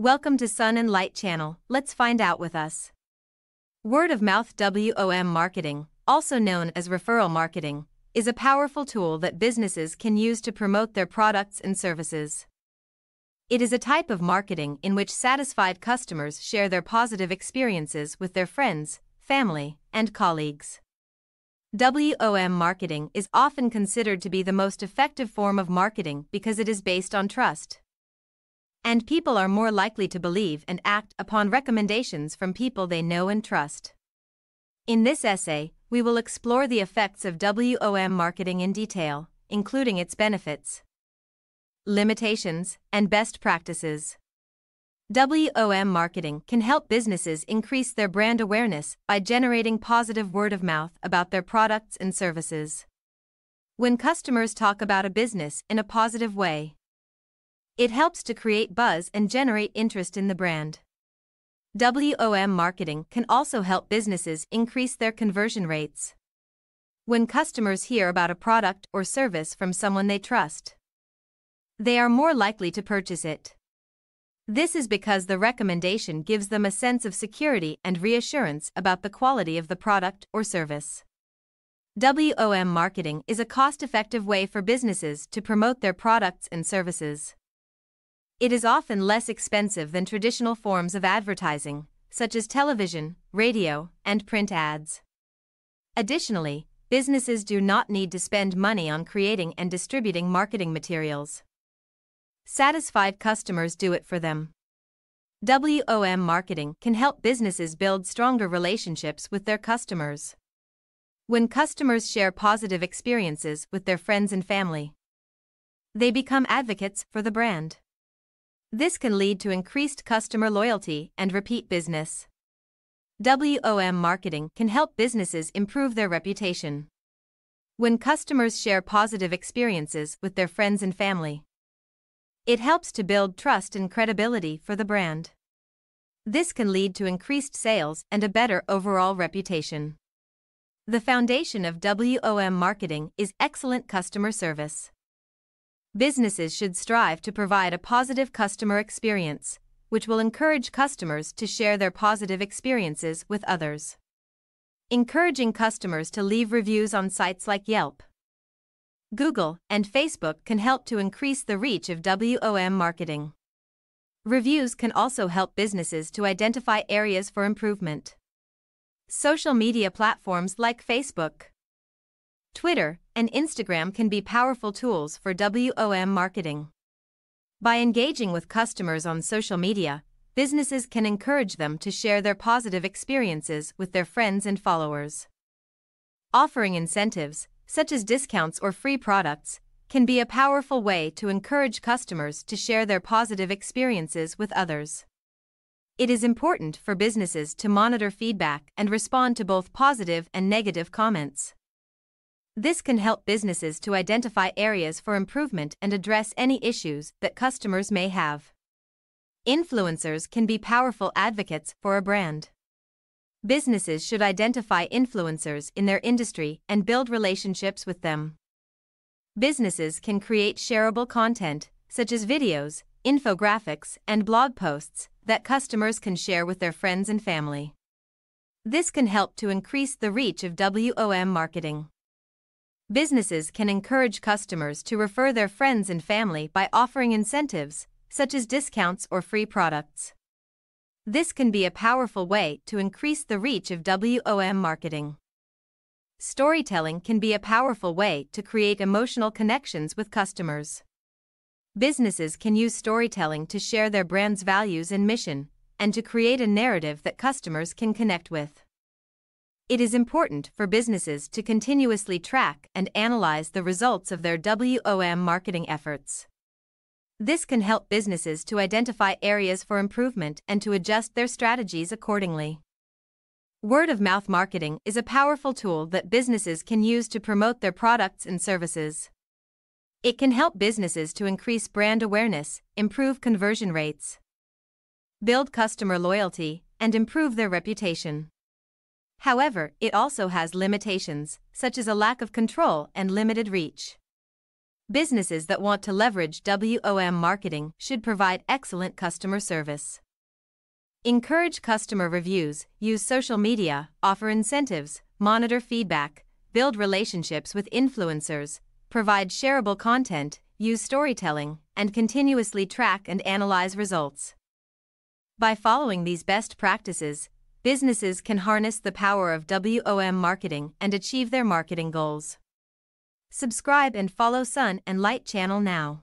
Welcome to Sun and Light Channel. Let's find out with us. Word of mouth WOM marketing, also known as referral marketing, is a powerful tool that businesses can use to promote their products and services. It is a type of marketing in which satisfied customers share their positive experiences with their friends, family, and colleagues. WOM marketing is often considered to be the most effective form of marketing because it is based on trust. And people are more likely to believe and act upon recommendations from people they know and trust. In this essay, we will explore the effects of WOM marketing in detail, including its benefits, limitations, and best practices. WOM marketing can help businesses increase their brand awareness by generating positive word of mouth about their products and services. When customers talk about a business in a positive way, it helps to create buzz and generate interest in the brand. WOM marketing can also help businesses increase their conversion rates. When customers hear about a product or service from someone they trust, they are more likely to purchase it. This is because the recommendation gives them a sense of security and reassurance about the quality of the product or service. WOM marketing is a cost effective way for businesses to promote their products and services. It is often less expensive than traditional forms of advertising, such as television, radio, and print ads. Additionally, businesses do not need to spend money on creating and distributing marketing materials. Satisfied customers do it for them. WOM marketing can help businesses build stronger relationships with their customers. When customers share positive experiences with their friends and family, they become advocates for the brand. This can lead to increased customer loyalty and repeat business. WOM marketing can help businesses improve their reputation. When customers share positive experiences with their friends and family, it helps to build trust and credibility for the brand. This can lead to increased sales and a better overall reputation. The foundation of WOM marketing is excellent customer service. Businesses should strive to provide a positive customer experience, which will encourage customers to share their positive experiences with others. Encouraging customers to leave reviews on sites like Yelp, Google, and Facebook can help to increase the reach of WOM marketing. Reviews can also help businesses to identify areas for improvement. Social media platforms like Facebook, Twitter, and Instagram can be powerful tools for WOM marketing. By engaging with customers on social media, businesses can encourage them to share their positive experiences with their friends and followers. Offering incentives, such as discounts or free products, can be a powerful way to encourage customers to share their positive experiences with others. It is important for businesses to monitor feedback and respond to both positive and negative comments. This can help businesses to identify areas for improvement and address any issues that customers may have. Influencers can be powerful advocates for a brand. Businesses should identify influencers in their industry and build relationships with them. Businesses can create shareable content, such as videos, infographics, and blog posts, that customers can share with their friends and family. This can help to increase the reach of WOM marketing. Businesses can encourage customers to refer their friends and family by offering incentives, such as discounts or free products. This can be a powerful way to increase the reach of WOM marketing. Storytelling can be a powerful way to create emotional connections with customers. Businesses can use storytelling to share their brand's values and mission, and to create a narrative that customers can connect with. It is important for businesses to continuously track and analyze the results of their WOM marketing efforts. This can help businesses to identify areas for improvement and to adjust their strategies accordingly. Word of mouth marketing is a powerful tool that businesses can use to promote their products and services. It can help businesses to increase brand awareness, improve conversion rates, build customer loyalty, and improve their reputation. However, it also has limitations, such as a lack of control and limited reach. Businesses that want to leverage WOM marketing should provide excellent customer service. Encourage customer reviews, use social media, offer incentives, monitor feedback, build relationships with influencers, provide shareable content, use storytelling, and continuously track and analyze results. By following these best practices, businesses can harness the power of WOM marketing and achieve their marketing goals. Subscribe and follow Sun and Light channel now.